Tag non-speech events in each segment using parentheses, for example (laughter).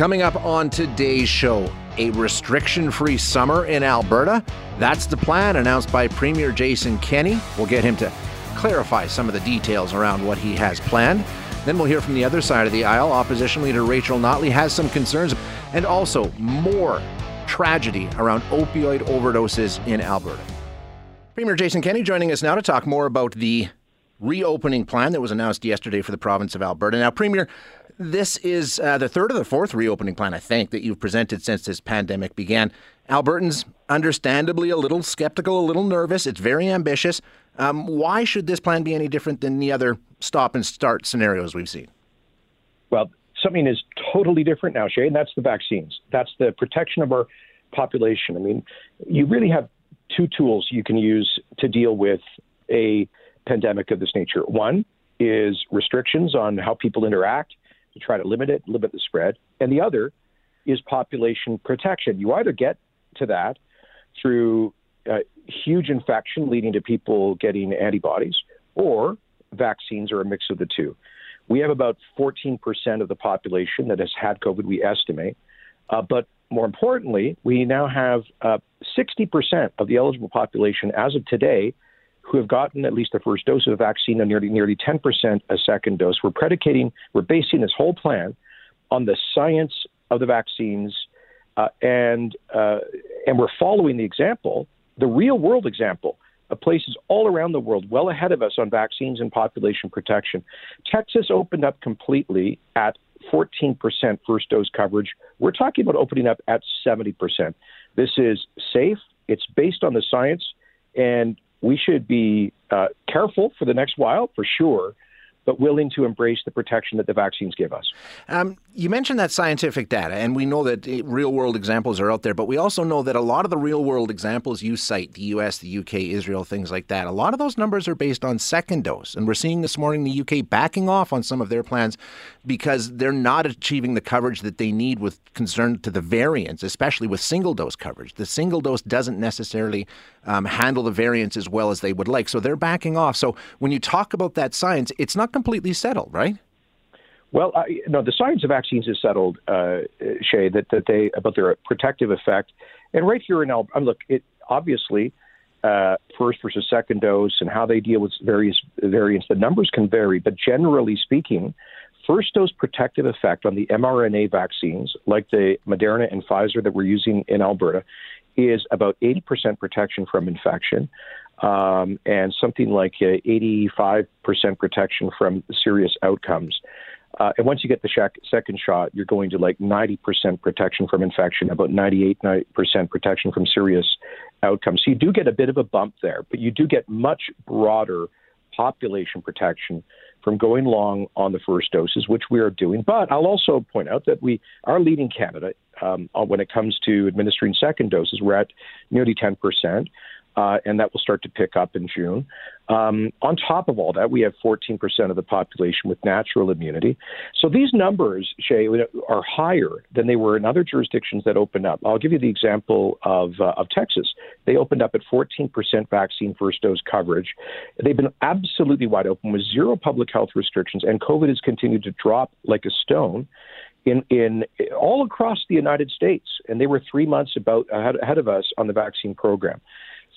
Coming up on today's show, a restriction free summer in Alberta. That's the plan announced by Premier Jason Kenney. We'll get him to clarify some of the details around what he has planned. Then we'll hear from the other side of the aisle. Opposition leader Rachel Notley has some concerns and also more tragedy around opioid overdoses in Alberta. Premier Jason Kenney joining us now to talk more about the reopening plan that was announced yesterday for the province of Alberta. Now, Premier, this is uh, the third or the fourth reopening plan, I think, that you've presented since this pandemic began. Albertans, understandably, a little skeptical, a little nervous. It's very ambitious. Um, why should this plan be any different than the other stop and start scenarios we've seen? Well, something is totally different now, Shay, and that's the vaccines. That's the protection of our population. I mean, you really have two tools you can use to deal with a pandemic of this nature. One is restrictions on how people interact to try to limit it, limit the spread. And the other is population protection. You either get to that through uh, huge infection leading to people getting antibodies or vaccines or a mix of the two. We have about 14% of the population that has had COVID, we estimate. Uh, but more importantly, we now have uh, 60% of the eligible population as of today who have gotten at least the first dose of the vaccine and nearly nearly 10% a second dose. We're predicating, we're basing this whole plan on the science of the vaccines, uh, and uh, and we're following the example, the real world example of places all around the world well ahead of us on vaccines and population protection. Texas opened up completely at 14% first dose coverage. We're talking about opening up at 70%. This is safe. It's based on the science, and we should be uh, careful for the next while, for sure, but willing to embrace the protection that the vaccines give us. Um, you mentioned that scientific data, and we know that eh, real world examples are out there, but we also know that a lot of the real world examples you cite, the US, the UK, Israel, things like that, a lot of those numbers are based on second dose. And we're seeing this morning the UK backing off on some of their plans because they're not achieving the coverage that they need with concern to the variants, especially with single dose coverage. The single dose doesn't necessarily um, handle the variants as well as they would like. So they're backing off. So when you talk about that science, it's not completely settled, right? Well, I, no, the science of vaccines is settled, uh, Shay, that, that they about their protective effect. And right here in Alberta, look, it obviously uh, first versus second dose and how they deal with various variants. The numbers can vary, but generally speaking, first dose protective effect on the mRNA vaccines, like the Moderna and Pfizer that we're using in Alberta, is about 80% protection from infection um, and something like uh, 85% protection from serious outcomes. Uh, and once you get the sh- second shot, you're going to like 90% protection from infection, about 98% protection from serious outcomes. So you do get a bit of a bump there, but you do get much broader population protection from going long on the first doses, which we are doing. But I'll also point out that we are leading Canada um, when it comes to administering second doses. We're at nearly 10% uh, and that will start to pick up in June. Um, on top of all that, we have 14% of the population with natural immunity. So these numbers, Shay, are higher than they were in other jurisdictions that opened up. I'll give you the example of, uh, of Texas. They opened up at 14% vaccine first dose coverage. They've been absolutely wide open with zero public health restrictions, and COVID has continued to drop like a stone in in all across the United States, and they were three months about ahead, ahead of us on the vaccine program.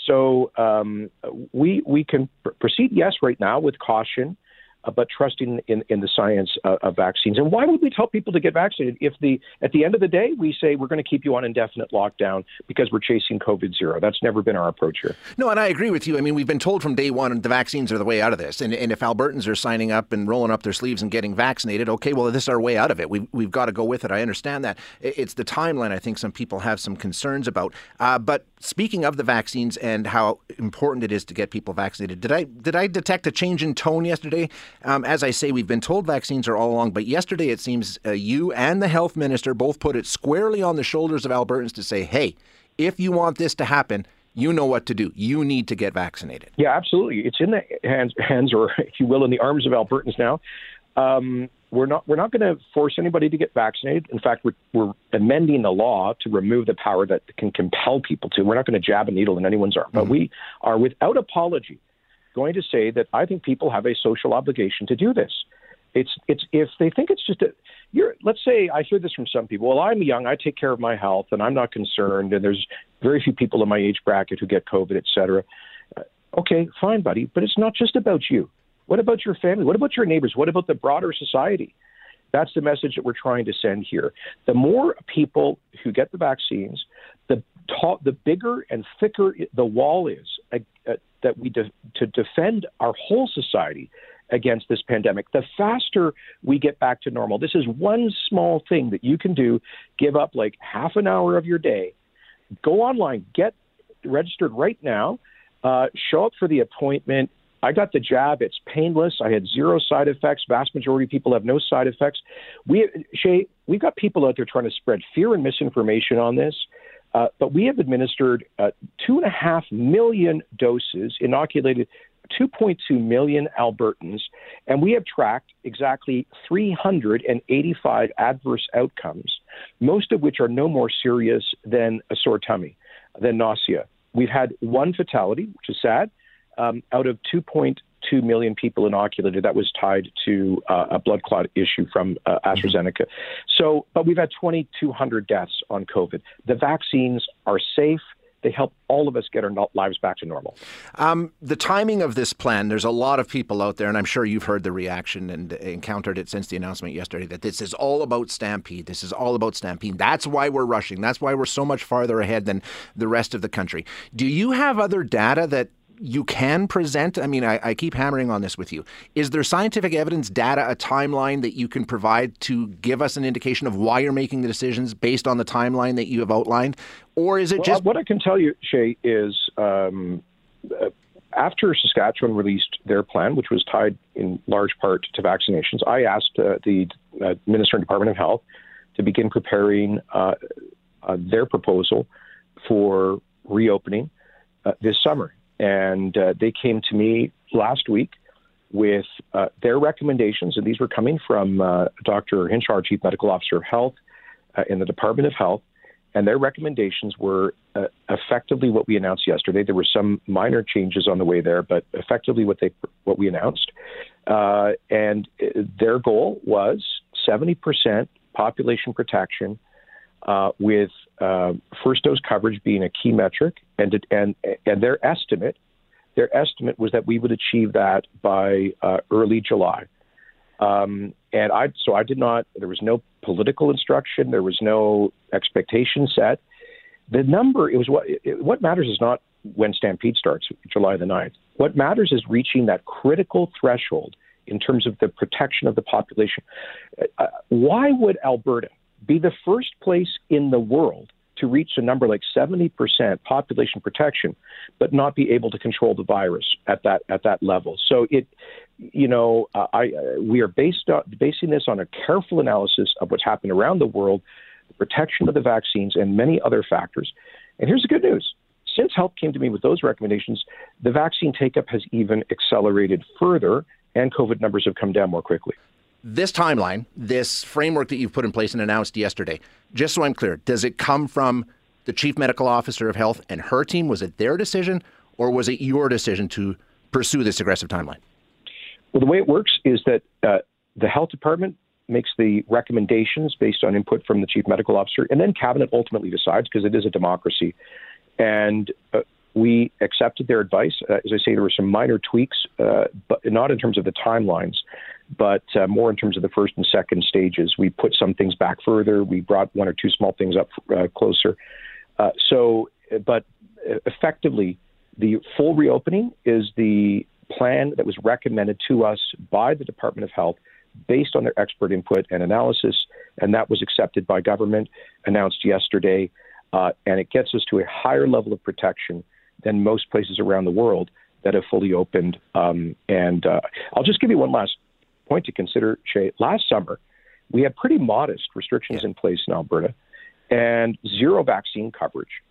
So um, we we can pr- proceed, yes, right now with caution uh, but trusting in, in the science uh, of vaccines. And why would we tell people to get vaccinated if the at the end of the day we say we're going to keep you on indefinite lockdown because we're chasing COVID zero? That's never been our approach here. No, and I agree with you. I mean, we've been told from day one the vaccines are the way out of this. And, and if Albertans are signing up and rolling up their sleeves and getting vaccinated, okay, well, this is our way out of it. We've, we've got to go with it. I understand that. It's the timeline I think some people have some concerns about. Uh, but speaking of the vaccines and how important it is to get people vaccinated, did I did I detect a change in tone yesterday? Um, as I say, we've been told vaccines are all along, but yesterday it seems uh, you and the health minister both put it squarely on the shoulders of Albertans to say, hey, if you want this to happen, you know what to do. You need to get vaccinated. Yeah, absolutely. It's in the hands, hands or (laughs) if you will, in the arms of Albertans now. Um, we're not we're not going to force anybody to get vaccinated. In fact, we're, we're amending the law to remove the power that can compel people to. We're not going to jab a needle in anyone's arm, mm-hmm. but we are without apology going to say that I think people have a social obligation to do this. It's it's if they think it's just a you're let's say I hear this from some people. Well, I'm young, I take care of my health, and I'm not concerned. And there's very few people in my age bracket who get COVID, et cetera. Uh, okay, fine, buddy, but it's not just about you. What about your family? What about your neighbors? What about the broader society? That's the message that we're trying to send here. The more people who get the vaccines, the ta- the bigger and thicker the wall is uh, uh, that we de- to defend our whole society against this pandemic. The faster we get back to normal, this is one small thing that you can do. Give up like half an hour of your day, go online, get registered right now, uh, show up for the appointment. I got the jab. It's painless. I had zero side effects. Vast majority of people have no side effects. We, Shay, we've got people out there trying to spread fear and misinformation on this. Uh, but we have administered uh, two and a half million doses, inoculated 2.2 million Albertans, and we have tracked exactly 385 adverse outcomes, most of which are no more serious than a sore tummy, than nausea. We've had one fatality, which is sad, um, out of 2.2 million people inoculated. That was tied to uh, a blood clot issue from uh, AstraZeneca. So, but we've had 2,200 deaths on COVID. The vaccines are safe they help all of us get our lives back to normal. Um, the timing of this plan, there's a lot of people out there, and I'm sure you've heard the reaction and encountered it since the announcement yesterday that this is all about Stampede. This is all about Stampede. That's why we're rushing. That's why we're so much farther ahead than the rest of the country. Do you have other data that you can present? I mean, I, I, keep hammering on this with you. Is there scientific evidence, data, a timeline that you can provide to give us an indication of why you're making the decisions based on the timeline that you have outlined? Or is it well, just. What I can tell you, Shay, is um, uh, after Saskatchewan released their plan, which was tied in large part to vaccinations, I asked uh, the uh, Minister and Department of Health to begin preparing uh, uh, their proposal for reopening uh, this summer and uh, they came to me last week with uh, their recommendations, and these were coming from uh, Dr. Hinshaw, Chief Medical Officer of Health uh, in the Department of Health, and their recommendations were uh, effectively what we announced yesterday. There were some minor changes on the way there, but effectively what they what we announced. Uh, and their goal was 70% population protection uh, with uh, first dose coverage being a key metric, and and and their estimate, their estimate was that we would achieve that by uh, early July. Um, and I so I did not. There was no political instruction. There was no expectation set. The number it was what it, what matters is not when Stampede starts, July the 9th. What matters is reaching that critical threshold in terms of the protection of the population. Uh, why would Alberta, be the first place in the world to reach a number like 70% population protection, but not be able to control the virus at that at that level. So it, you know, uh, I uh, we are based on, basing this on a careful analysis of what's happened around the world, the protection of the vaccines, and many other factors. And here's the good news: since Health came to me with those recommendations, the vaccine take up has even accelerated further, and COVID numbers have come down more quickly this timeline, this framework that you've put in place and announced yesterday, just so I'm clear, does it come from the chief medical officer of health and her team? Was it their decision, or was it your decision to pursue this aggressive timeline? Well, the way it works is that uh, the health department makes the recommendations based on input from the chief medical officer, and then cabinet ultimately decides because it is a democracy. And uh, we accepted their advice. Uh, as I say, there were some minor tweaks, uh, but not in terms of the timelines but uh, more in terms of the first and second stages. We put some things back further. We brought one or two small things up uh, closer. Uh, so, but effectively, the full reopening is the plan that was recommended to us by the Department of Health based on their expert input and analysis, and that was accepted by government, announced yesterday, uh, and it gets us to a higher level of protection than most places around the world that have fully opened. Um, and uh, I'll just give you one last point to consider, Shay. Last summer, we had pretty modest restrictions yeah. in place in Alberta and zero vaccine coverage.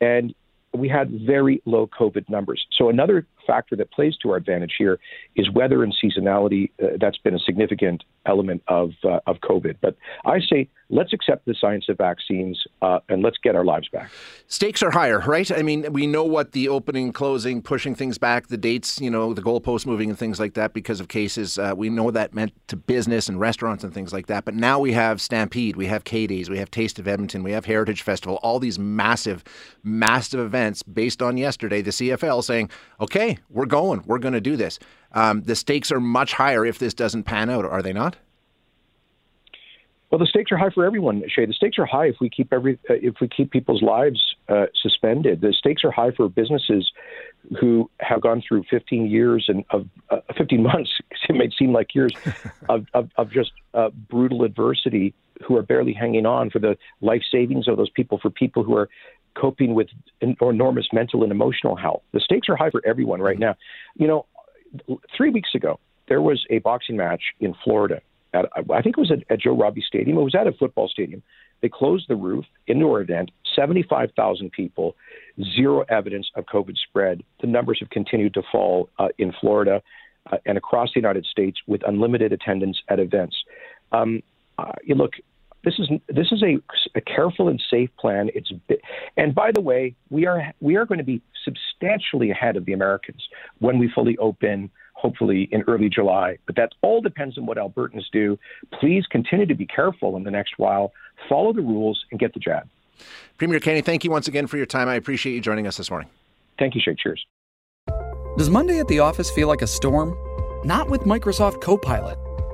And we had very low COVID numbers. So another factor that plays to our advantage here is weather and seasonality. Uh, that's been a significant element of uh, of COVID. But I say let's accept the science of vaccines uh, and let's get our lives back. Stakes are higher, right? I mean, we know what the opening, closing, pushing things back, the dates, you know, the goalposts moving and things like that because of cases. Uh, we know that meant to business and restaurants and things like that. But now we have Stampede, we have K we have Taste of Edmonton, we have Heritage Festival, all these massive, massive events based on yesterday, the CFL saying, okay, we're going, we're going to do this. Um, the stakes are much higher if this doesn't pan out, are they not? Well, the stakes are high for everyone, Shay. The stakes are high if we keep every uh, if we keep people's lives uh, suspended. The stakes are high for businesses who have gone through 15 years and of uh, 15 (laughs) months. It may seem like years (laughs) of, of, of just uh, brutal adversity. Who are barely hanging on for the life savings of those people, for people who are coping with enormous mental and emotional health. The stakes are high for everyone right now. You know, three weeks ago there was a boxing match in Florida at, I think it was at, at Joe Robbie Stadium. It was at a football stadium. They closed the roof, indoor event, 75,000 people, zero evidence of COVID spread. The numbers have continued to fall uh, in Florida uh, and across the United States with unlimited attendance at events. Um, uh, you look, this is this is a, a careful and safe plan. It's and by the way, we are we are going to be substantially ahead of the Americans when we fully open hopefully in early July. But that all depends on what Albertans do. Please continue to be careful in the next while, follow the rules, and get the jab. Premier Kenney, thank you once again for your time. I appreciate you joining us this morning. Thank you, Shay. Cheers. Does Monday at the office feel like a storm? Not with Microsoft Copilot.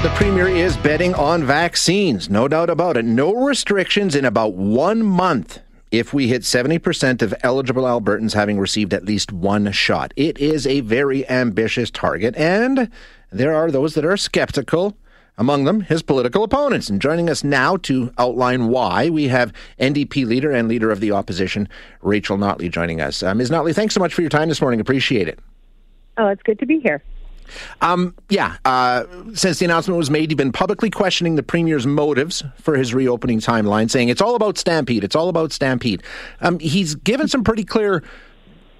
The Premier is betting on vaccines, no doubt about it. No restrictions in about one month if we hit 70% of eligible Albertans having received at least one shot. It is a very ambitious target, and there are those that are skeptical. Among them, his political opponents. And joining us now to outline why, we have NDP leader and leader of the opposition, Rachel Notley, joining us. Uh, Ms. Notley, thanks so much for your time this morning. Appreciate it. Oh, it's good to be here. Um, yeah, uh, since the announcement was made, you've been publicly questioning the Premier's motives for his reopening timeline, saying it's all about Stampede. It's all about Stampede. Um, he's given some pretty clear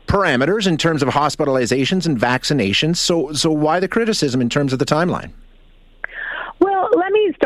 parameters in terms of hospitalizations and vaccinations. So, so why the criticism in terms of the timeline?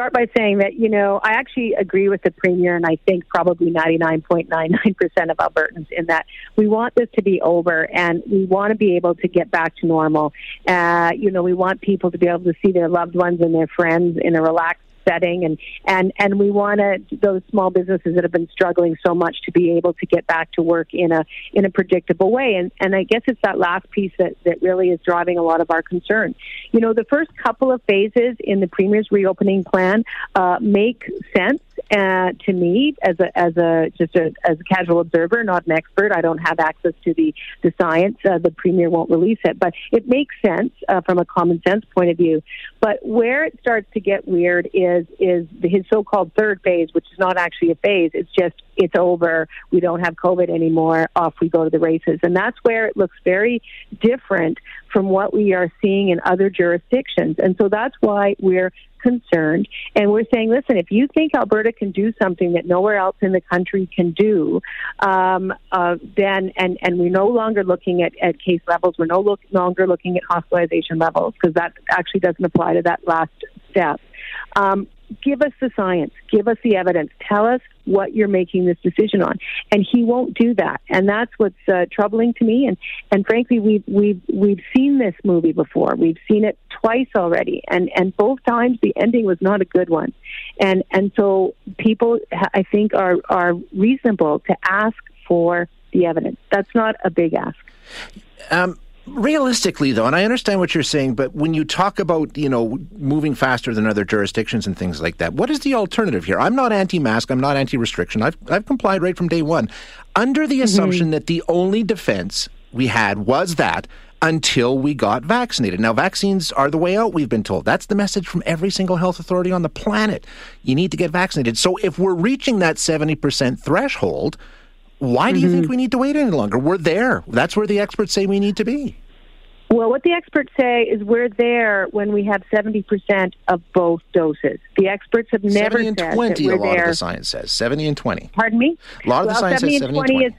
Start by saying that, you know, I actually agree with the Premier, and I think probably 99.99% of Albertans in that we want this to be over and we want to be able to get back to normal. Uh, you know, we want people to be able to see their loved ones and their friends in a relaxed setting and and and we want those small businesses that have been struggling so much to be able to get back to work in a in a predictable way and and I guess it's that last piece that that really is driving a lot of our concern you know the first couple of phases in the premier's reopening plan uh, make sense uh, to me as a as a just a as a casual observer, not an expert. I don't have access to the the science. Uh, the premier won't release it, but it makes sense uh, from a common sense point of view. But where it starts to get weird is is his so-called third phase, which is not actually a phase. It's just it's over. We don't have COVID anymore. Off we go to the races, and that's where it looks very different from what we are seeing in other jurisdictions. And so that's why we're concerned. And we're saying, listen, if you think Alberta can do something that nowhere else in the country can do, um, uh, then, and, and we're no longer looking at, at case levels, we're no look, longer looking at hospitalization levels, because that actually doesn't apply to that last step. Um, give us the science, give us the evidence, tell us what you're making this decision on. And he won't do that. And that's what's uh, troubling to me. And, and frankly, we've, we've, we've seen this movie before. We've seen it twice already. And, and both times the ending was not a good one. And, and so people, I think, are, are reasonable to ask for the evidence. That's not a big ask. Um, Realistically, though, and I understand what you're saying, but when you talk about, you know, moving faster than other jurisdictions and things like that, what is the alternative here? I'm not anti-mask. I'm not anti-restriction. I've, I've complied right from day one, under the mm-hmm. assumption that the only defense we had was that until we got vaccinated. Now, vaccines are the way out, we've been told. That's the message from every single health authority on the planet. You need to get vaccinated. So if we're reaching that 70% threshold, why do you think mm-hmm. we need to wait any longer? We're there. That's where the experts say we need to be. Well, what the experts say is we're there when we have 70% of both doses. The experts have never 70 and said 20, that we're a lot there. of the science says. 70 and 20. Pardon me? A lot of well, the science 70 says 70 and 20. Is,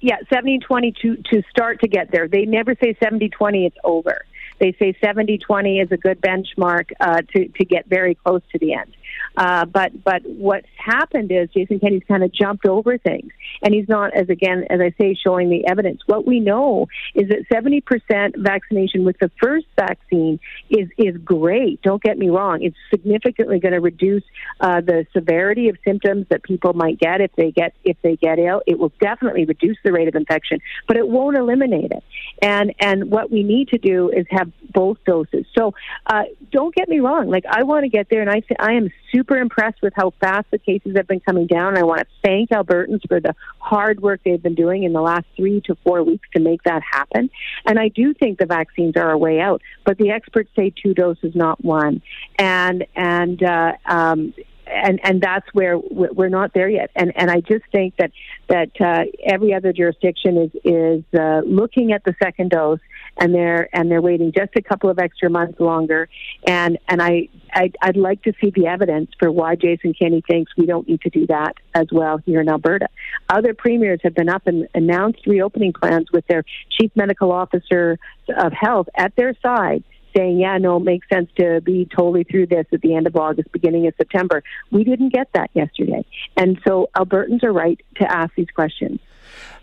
yeah, 70 and 20 to, to start to get there. They never say 70 20, it's over. They say 70 20 is a good benchmark uh, to, to get very close to the end. Uh, but but what's happened is Jason Kenney's kind of jumped over things, and he's not, as again as I say, showing the evidence. What we know is that seventy percent vaccination with the first vaccine is is great. Don't get me wrong; it's significantly going to reduce uh, the severity of symptoms that people might get if they get if they get ill. It will definitely reduce the rate of infection, but it won't eliminate it. And and what we need to do is have both doses. So uh, don't get me wrong; like I want to get there, and I I am super impressed with how fast the cases have been coming down. I want to thank Albertans for the hard work they've been doing in the last three to four weeks to make that happen. And I do think the vaccines are a way out, but the experts say two doses, not one. And and uh, um, and and that's where we're not there yet. And and I just think that that uh, every other jurisdiction is is uh, looking at the second dose and they're and they're waiting just a couple of extra months longer. And and I I'd, I'd like to see the evidence for why Jason Kenney thinks we don't need to do that as well here in Alberta. Other premiers have been up and announced reopening plans with their chief medical officer of health at their side saying, yeah, no, it makes sense to be totally through this at the end of August, beginning of September. We didn't get that yesterday. And so Albertans are right to ask these questions.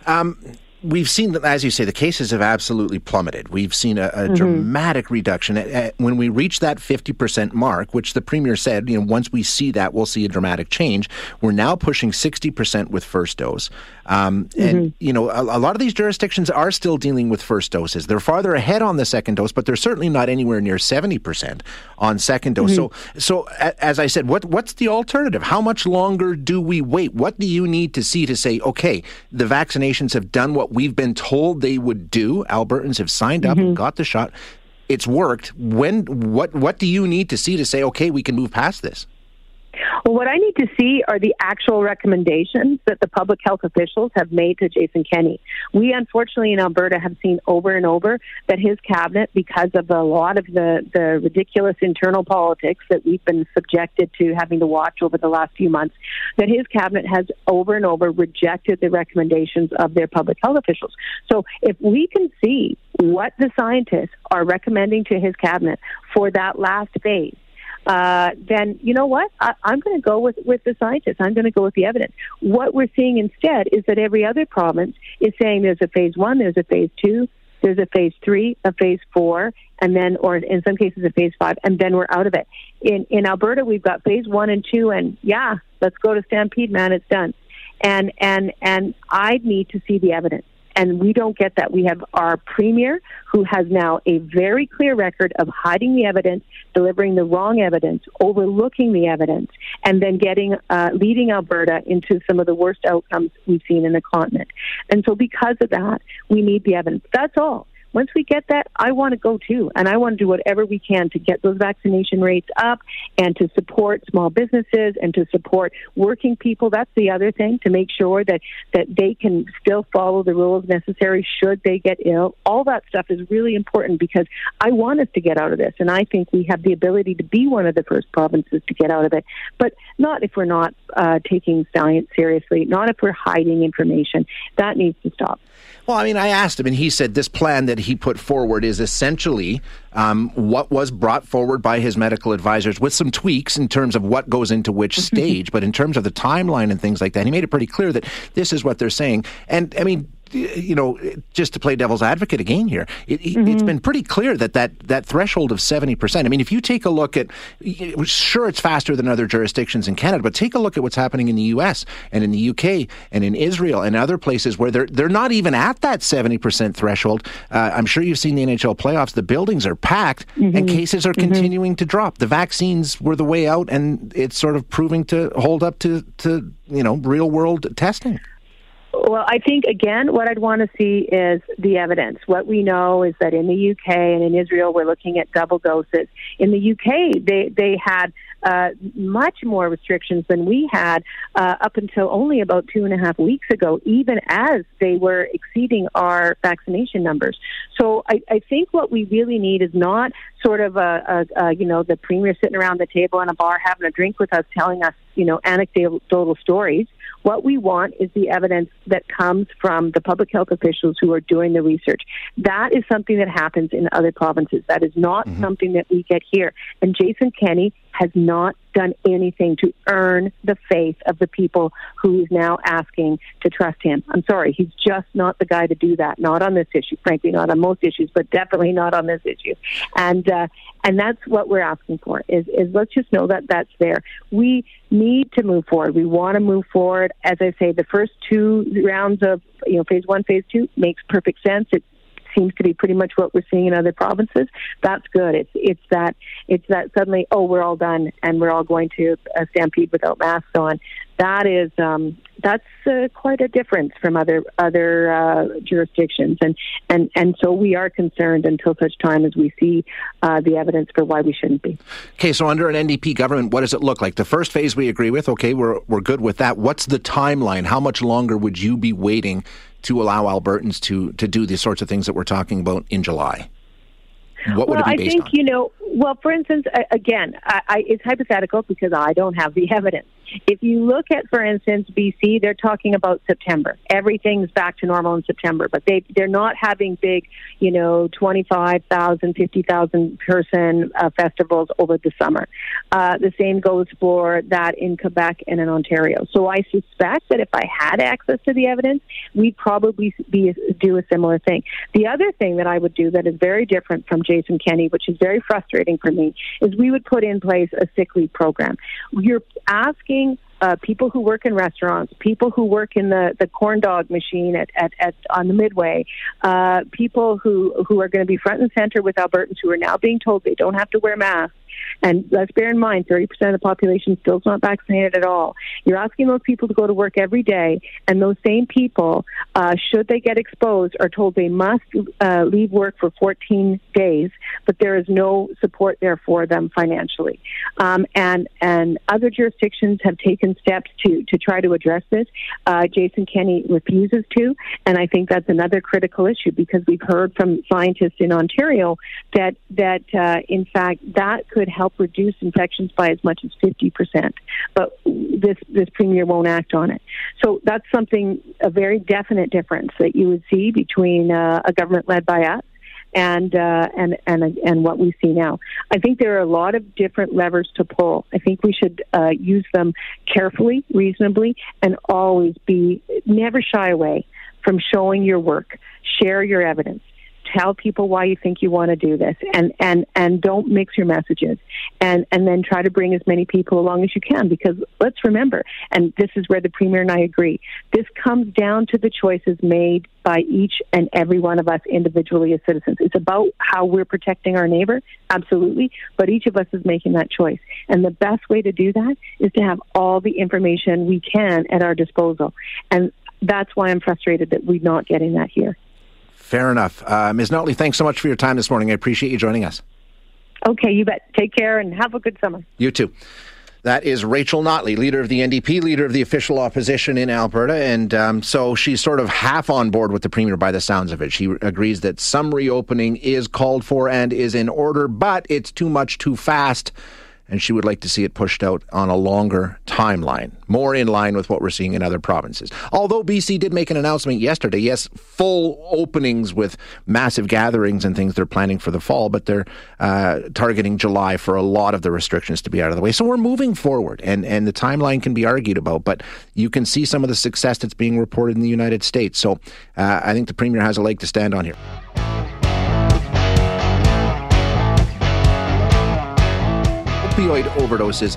Um, we've seen that, as you say, the cases have absolutely plummeted. We've seen a, a mm-hmm. dramatic reduction. When we reach that 50% mark, which the Premier said, you know, once we see that, we'll see a dramatic change. We're now pushing 60% with first dose. Um, mm-hmm. And, you know, a, a, lot of these jurisdictions are still dealing with first doses. They're farther ahead on the second dose, but they're certainly not anywhere near 70% on second dose. Mm-hmm. So, so as I said, what, what's the alternative? How much longer do we wait? What do you need to see to say, okay, the vaccinations have done what we've been told they would do? Albertans have signed up mm-hmm. and got the shot. It's worked. When what what do you need to see to say, okay, we can move past this? Well, what I need to see are the actual recommendations that the public health officials have made to Jason Kenney. We, unfortunately, in Alberta have seen over and over that his cabinet, because of a lot of the, the ridiculous internal politics that we've been subjected to having to watch over the last few months, that his cabinet has over and over rejected the recommendations of their public health officials. So if we can see what the scientists are recommending to his cabinet for that last phase, uh, then you know what? I, I'm going to go with, with the scientists. I'm going to go with the evidence. What we're seeing instead is that every other province is saying there's a phase one, there's a phase two, there's a phase three, a phase four, and then, or in some cases, a phase five, and then we're out of it. In in Alberta, we've got phase one and two, and yeah, let's go to Stampede, man, it's done. And and and I need to see the evidence and we don't get that. We have our premier who has now a very clear record of hiding the evidence, delivering the wrong evidence, overlooking the evidence, and then getting uh, leading Alberta into some of the worst outcomes we've seen in the continent. And so, because of that, we need the evidence. That's all once we get that, I want to go too. And I want to do whatever we can to get those vaccination rates up and to support small businesses and to support working people. That's the other thing to make sure that, that they can still follow the rules necessary should they get ill. All that stuff is really important because I want us to get out of this. And I think we have the ability to be one of the first provinces to get out of it. But not if we're not uh, taking science seriously, not if we're hiding information. That needs to stop. Well, I mean, I asked him, and he said this plan that he put forward is essentially um, what was brought forward by his medical advisors with some tweaks in terms of what goes into which (laughs) stage. but in terms of the timeline and things like that, he made it pretty clear that this is what they're saying. And I mean, you know, just to play devil's advocate again here, it, has mm-hmm. been pretty clear that, that that threshold of 70%. I mean, if you take a look at, sure, it's faster than other jurisdictions in Canada, but take a look at what's happening in the US and in the UK and in Israel and other places where they're, they're not even at that 70% threshold. Uh, I'm sure you've seen the NHL playoffs. The buildings are packed mm-hmm. and cases are mm-hmm. continuing to drop. The vaccines were the way out, and it's sort of proving to hold up to, to you know, real world testing. Well, I think again, what I'd want to see is the evidence. What we know is that in the UK and in Israel, we're looking at double doses. In the UK, they they had uh, much more restrictions than we had uh, up until only about two and a half weeks ago, even as they were exceeding our vaccination numbers. So I, I think what we really need is not sort of a, a, a you know the premier sitting around the table in a bar having a drink with us, telling us you know anecdotal stories. What we want is the evidence that comes from the public health officials who are doing the research. That is something that happens in other provinces. That is not mm-hmm. something that we get here. And Jason Kenney has not done anything to earn the faith of the people who is now asking to trust him. I'm sorry, he's just not the guy to do that. Not on this issue, frankly, not on most issues, but definitely not on this issue. And uh, and that's what we're asking for. Is is let's just know that that's there. We need to move forward. We want to move forward. As I say, the first two rounds of you know phase one, phase two makes perfect sense. It seems to be pretty much what we're seeing in other provinces. That's good. It's it's that it's that suddenly oh we're all done and we're all going to uh, stampede without masks on. That is um, that's uh, quite a difference from other other uh, jurisdictions, and and and so we are concerned until such time as we see uh, the evidence for why we shouldn't be. Okay, so under an NDP government, what does it look like? The first phase we agree with. Okay, we're we're good with that. What's the timeline? How much longer would you be waiting to allow Albertans to to do the sorts of things that we're talking about in July? What well, would it be based I think on? you know. Well, for instance, again, I, I, it's hypothetical because I don't have the (laughs) evidence. If you look at, for instance, BC, they're talking about September. Everything's back to normal in September, but they they're not having big, you know, 25,000, 50,000 person uh, festivals over the summer. Uh, the same goes for that in Quebec and in Ontario. So I suspect that if I had access to the evidence, we'd probably be do a similar thing. The other thing that I would do that is very different from Jason Kenney, which is very frustrating for me, is we would put in place a sick leave program. You're asking uh, people who work in restaurants, people who work in the, the corn dog machine at, at, at on the Midway, uh, people who who are going to be front and center with Albertans who are now being told they don't have to wear masks and let's bear in mind, 30% of the population still is not vaccinated at all. You're asking those people to go to work every day, and those same people, uh, should they get exposed, are told they must uh, leave work for 14 days, but there is no support there for them financially. Um, and and other jurisdictions have taken steps to to try to address this. Uh, Jason Kenney refuses to, and I think that's another critical issue because we've heard from scientists in Ontario that that uh, in fact that could help reduce infections by as much as 50%. But this, this premier won't act on it. So that's something, a very definite difference that you would see between uh, a government led by us and uh, and and and what we see now. I think there are a lot of different levers to pull. I think we should uh, use them carefully, reasonably, and always be never shy away from showing your work. Share your evidence tell people why you think you want to do this and and and don't mix your messages and and then try to bring as many people along as you can because let's remember and this is where the premier and I agree this comes down to the choices made by each and every one of us individually as citizens. It's about how we're protecting our neighbor absolutely but each of us is making that choice. And the best way to do that is to have all the information we can at our disposal. And that's why I'm frustrated that we're not getting that here. Fair enough. Uh, Ms. Notley, thanks so much for your time this morning. I appreciate you joining us. Okay, you bet. Take care and have a good summer. You too. That is Rachel Notley, leader of the NDP, leader of the official opposition in Alberta. And um, so she's sort of half on board with the Premier by the sounds of it. She agrees that some reopening is called for and is in order, but it's too much too fast and she would like to see it pushed out on a longer timeline, more in line with what we're seeing in other provinces. Although BC did make an announcement yesterday, yes, full openings with massive gatherings and things they're planning for the fall, but they're uh, targeting July for a lot of the restrictions to be out of the way. So we're moving forward, and, and the timeline can be argued about, but you can see some of the success that's being reported in the United States. So uh, I think the Premier has a leg to stand on here. Opioid overdoses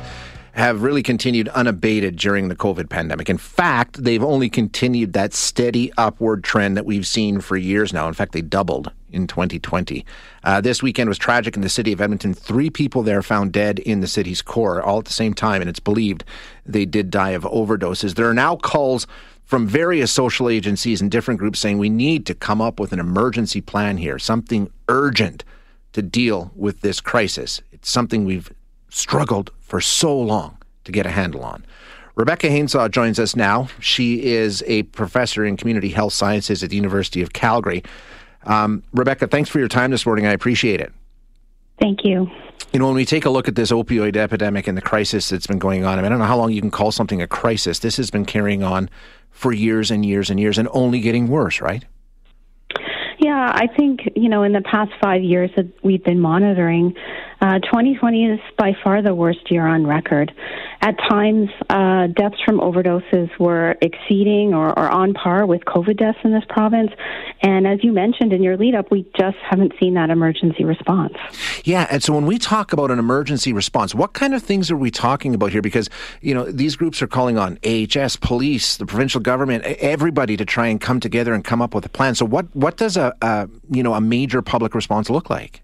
have really continued unabated during the COVID pandemic. In fact, they've only continued that steady upward trend that we've seen for years now. In fact, they doubled in 2020. Uh, this weekend was tragic in the city of Edmonton. Three people there found dead in the city's core all at the same time, and it's believed they did die of overdoses. There are now calls from various social agencies and different groups saying we need to come up with an emergency plan here, something urgent to deal with this crisis. It's something we've struggled for so long to get a handle on. Rebecca Haines-Saah joins us now. She is a professor in community health sciences at the University of Calgary. Um, Rebecca, thanks for your time this morning. I appreciate it. Thank you. You know, when we take a look at this opioid epidemic and the crisis that's been going on, I, mean, I don't know how long you can call something a crisis. This has been carrying on for years and years and years and only getting worse, right? Yeah, I think, you know, in the past five years that we've been monitoring, uh, 2020 is by far the worst year on record. At times, uh, deaths from overdoses were exceeding or, or, on par with COVID deaths in this province. And as you mentioned in your lead up, we just haven't seen that emergency response. Yeah. And so when we talk about an emergency response, what kind of things are we talking about here? Because, you know, these groups are calling on AHS, police, the provincial government, everybody to try and come together and come up with a plan. So what, what does a, a you know, a major public response look like?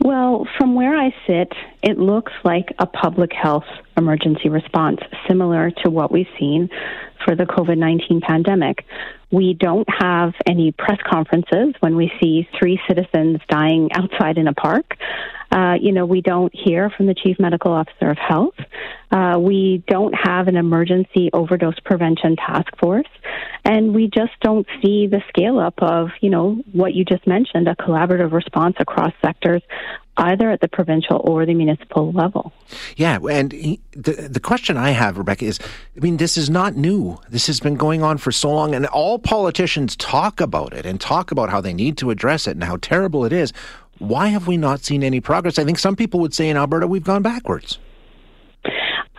Well, from where I sit, it looks like a public health emergency response, similar to what we've seen for the COVID 19 pandemic. We don't have any press conferences when we see three citizens dying outside in a park. Uh, you know, we don't hear from the chief medical officer of health. Uh, we don't have an emergency overdose prevention task force. And we just don't see the scale up of, you know, what you just mentioned, a collaborative response across sectors either at the provincial or the municipal level. Yeah, and he, the the question I have, Rebecca, is I mean, this is not new. This has been going on for so long, and all politicians talk about it and talk about how they need to address it and how terrible it is. Why have we not seen any progress? I think some people would say in Alberta we've gone backwards.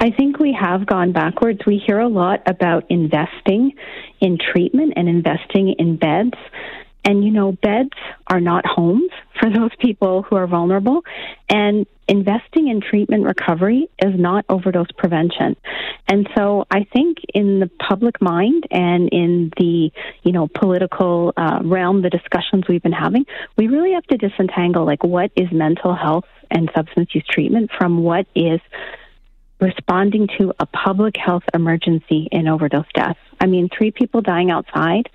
I think we have gone backwards. We hear a lot about investing in treatment and investing in beds. And, you know, beds are not homes for those people who are vulnerable. And investing in treatment recovery is not overdose prevention. And so I think in the public mind and in the, you know, political uh, realm, the discussions we've been having, we really have to disentangle like what is mental health and substance use treatment from what is responding to a public health emergency in overdose deaths. I mean, three people dying outside.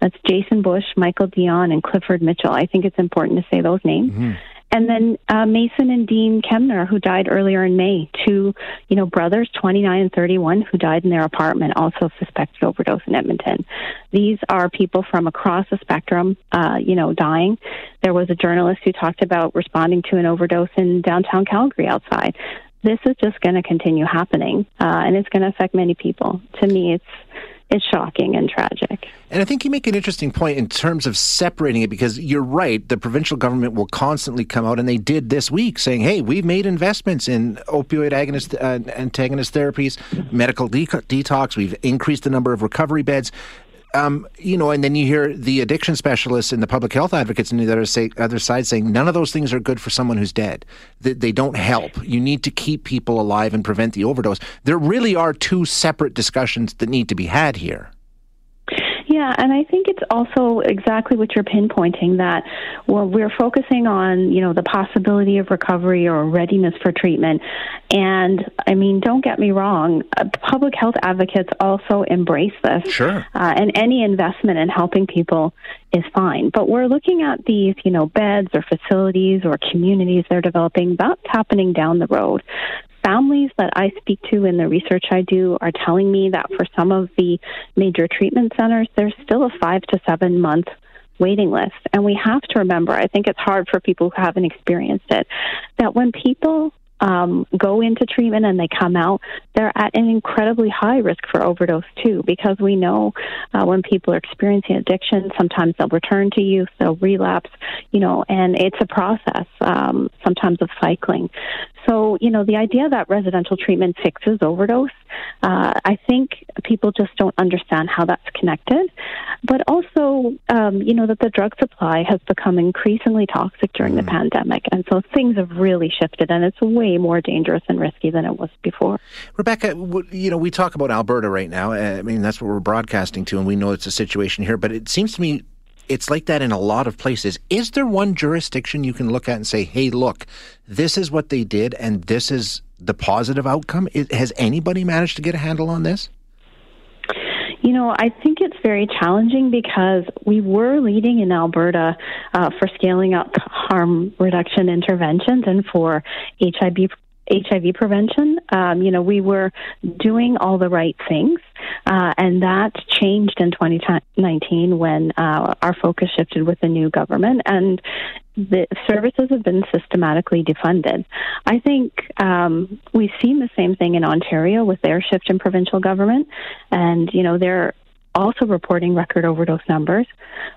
That's Jason Bush, Michael Dion, and Clifford Mitchell. I think it's important to say those names. Mm-hmm. And then uh, Mason and Dean Kemner, who died earlier in May, two, you know, brothers, 29 and 31, who died in their apartment, also suspected overdose in Edmonton. These are people from across the spectrum, uh, you know, dying. There was a journalist who talked about responding to an overdose in downtown Calgary outside this is just going to continue happening, uh, and it's going to affect many people. To me, it's it's shocking and tragic. And I think you make an interesting point in terms of separating it because you're right. The provincial government will constantly come out, and they did this week, saying, "Hey, we've made investments in opioid agonist uh, antagonist therapies, medical de- detox. We've increased the number of recovery beds." Um, you know, and then you hear the addiction specialists and the public health advocates on the other, say, other side saying none of those things are good for someone who's dead. They, they don't help. You need to keep people alive and prevent the overdose. There really are two separate discussions that need to be had here. Yeah, and I think it's also exactly what you're pinpointing that well, we're focusing on, you know, the possibility of recovery or readiness for treatment. And I mean, don't get me wrong, uh, public health advocates also embrace this. Sure. Uh, and any investment in helping people is fine. But we're looking at these, you know, beds or facilities or communities they're developing. That's happening down the road families that I speak to in the research I do are telling me that for some of the major treatment centers, there's still a five to seven month waiting list. And we have to remember, I think it's hard for people who haven't experienced it, that when people um, go into treatment and they come out, they're at an incredibly high risk for overdose too, because we know uh, when people are experiencing addiction, sometimes they'll return to use, they'll relapse, you know, and it's a process um, sometimes of cycling. So, you know, the idea that residential treatment fixes overdose, uh, I think people just don't understand how that's connected. But also, um, you know, that the drug supply has become increasingly toxic during mm. the pandemic. And so things have really shifted, and it's way more dangerous and risky than it was before. Rebecca, you know, we talk about Alberta right now. I mean, that's what we're broadcasting to, and we know it's a situation here. But it seems to me it's like that in a lot of places. Is there one jurisdiction you can look at and say, hey, look, this is what they did and this is the positive outcome? Has anybody managed to get a handle on this? You know, I think it's very challenging because we were leading in Alberta uh, for scaling up harm reduction interventions and for HIV HIV prevention. Um, you know, we were doing all the right things, uh, and that changed in 2019 when uh, our focus shifted with the new government, and the services have been systematically defunded. I think um, we've seen the same thing in Ontario with their shift in provincial government, and you know, they're also reporting record overdose numbers.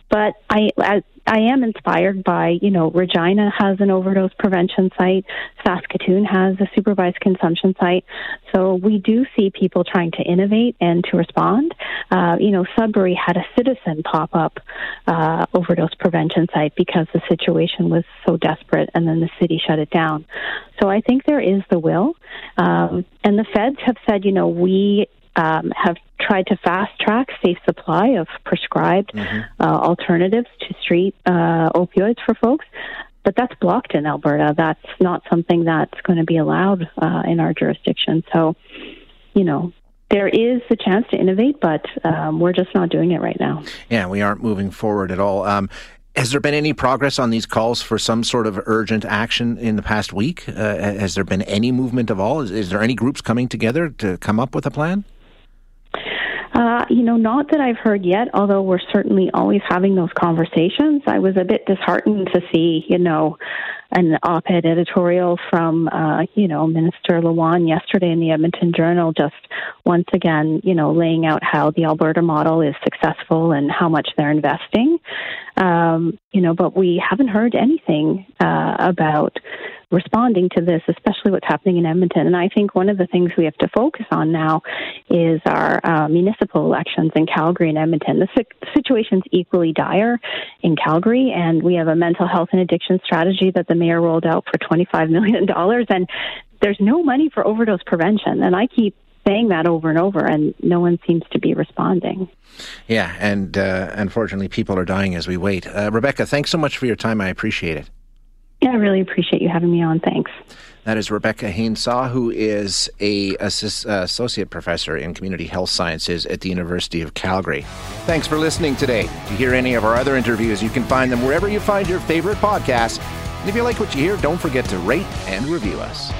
But I, I, I am inspired by, you know, Regina has an overdose prevention site, Saskatoon has a supervised consumption site. So we do see people trying to innovate and to respond. Uh, you know, Sudbury had a citizen pop up uh, overdose prevention site because the situation was so desperate, and then the city shut it down. So I think there is the will. Um, and the feds have said, you know, we um, have tried to fast track safe supply of prescribed mm-hmm. uh, alternatives to street uh, opioids for folks. But that's blocked in Alberta. That's not something that's going to be allowed uh, in our jurisdiction. So, you know, there is a chance to innovate, but um, we're just not doing it right now. Yeah, we aren't moving forward at all. Um, has there been any progress on these calls for some sort of urgent action in the past week? Uh, has there been any movement of all? Is, is there any groups coming together to come up with a plan? Uh, you know, not that I've heard yet, although we're certainly always having those conversations. I was a bit disheartened to see, you know, an op-ed editorial from, uh, you know, Minister Luan yesterday in the Edmonton Journal, just once again, you know, laying out how the Alberta model is successful and how much they're investing. Um, you know, but we haven't heard anything uh, about responding to this, especially what's happening in Edmonton. And I think one of the things we have to focus on now is our uh, municipal elections in Calgary and Edmonton. The situation's equally dire in Calgary, and we have a mental health and addiction strategy that the mayor rolled out for $25 million, and there's no money for overdose prevention. And I keep saying that over and over, and no one seems to be responding. Yeah, and uh, unfortunately, people are dying as we wait. Uh, Rebecca, thanks so much for your time. I appreciate it. Yeah, I really appreciate you having me on. Thanks. That is Rebecca Haines-Saah, who is a assist, uh, associate professor in community health sciences at the University of Calgary. Thanks for listening today. To hear any of our other interviews, you can find them wherever you find your favorite podcasts. And if you like what you hear, don't forget to rate and review us.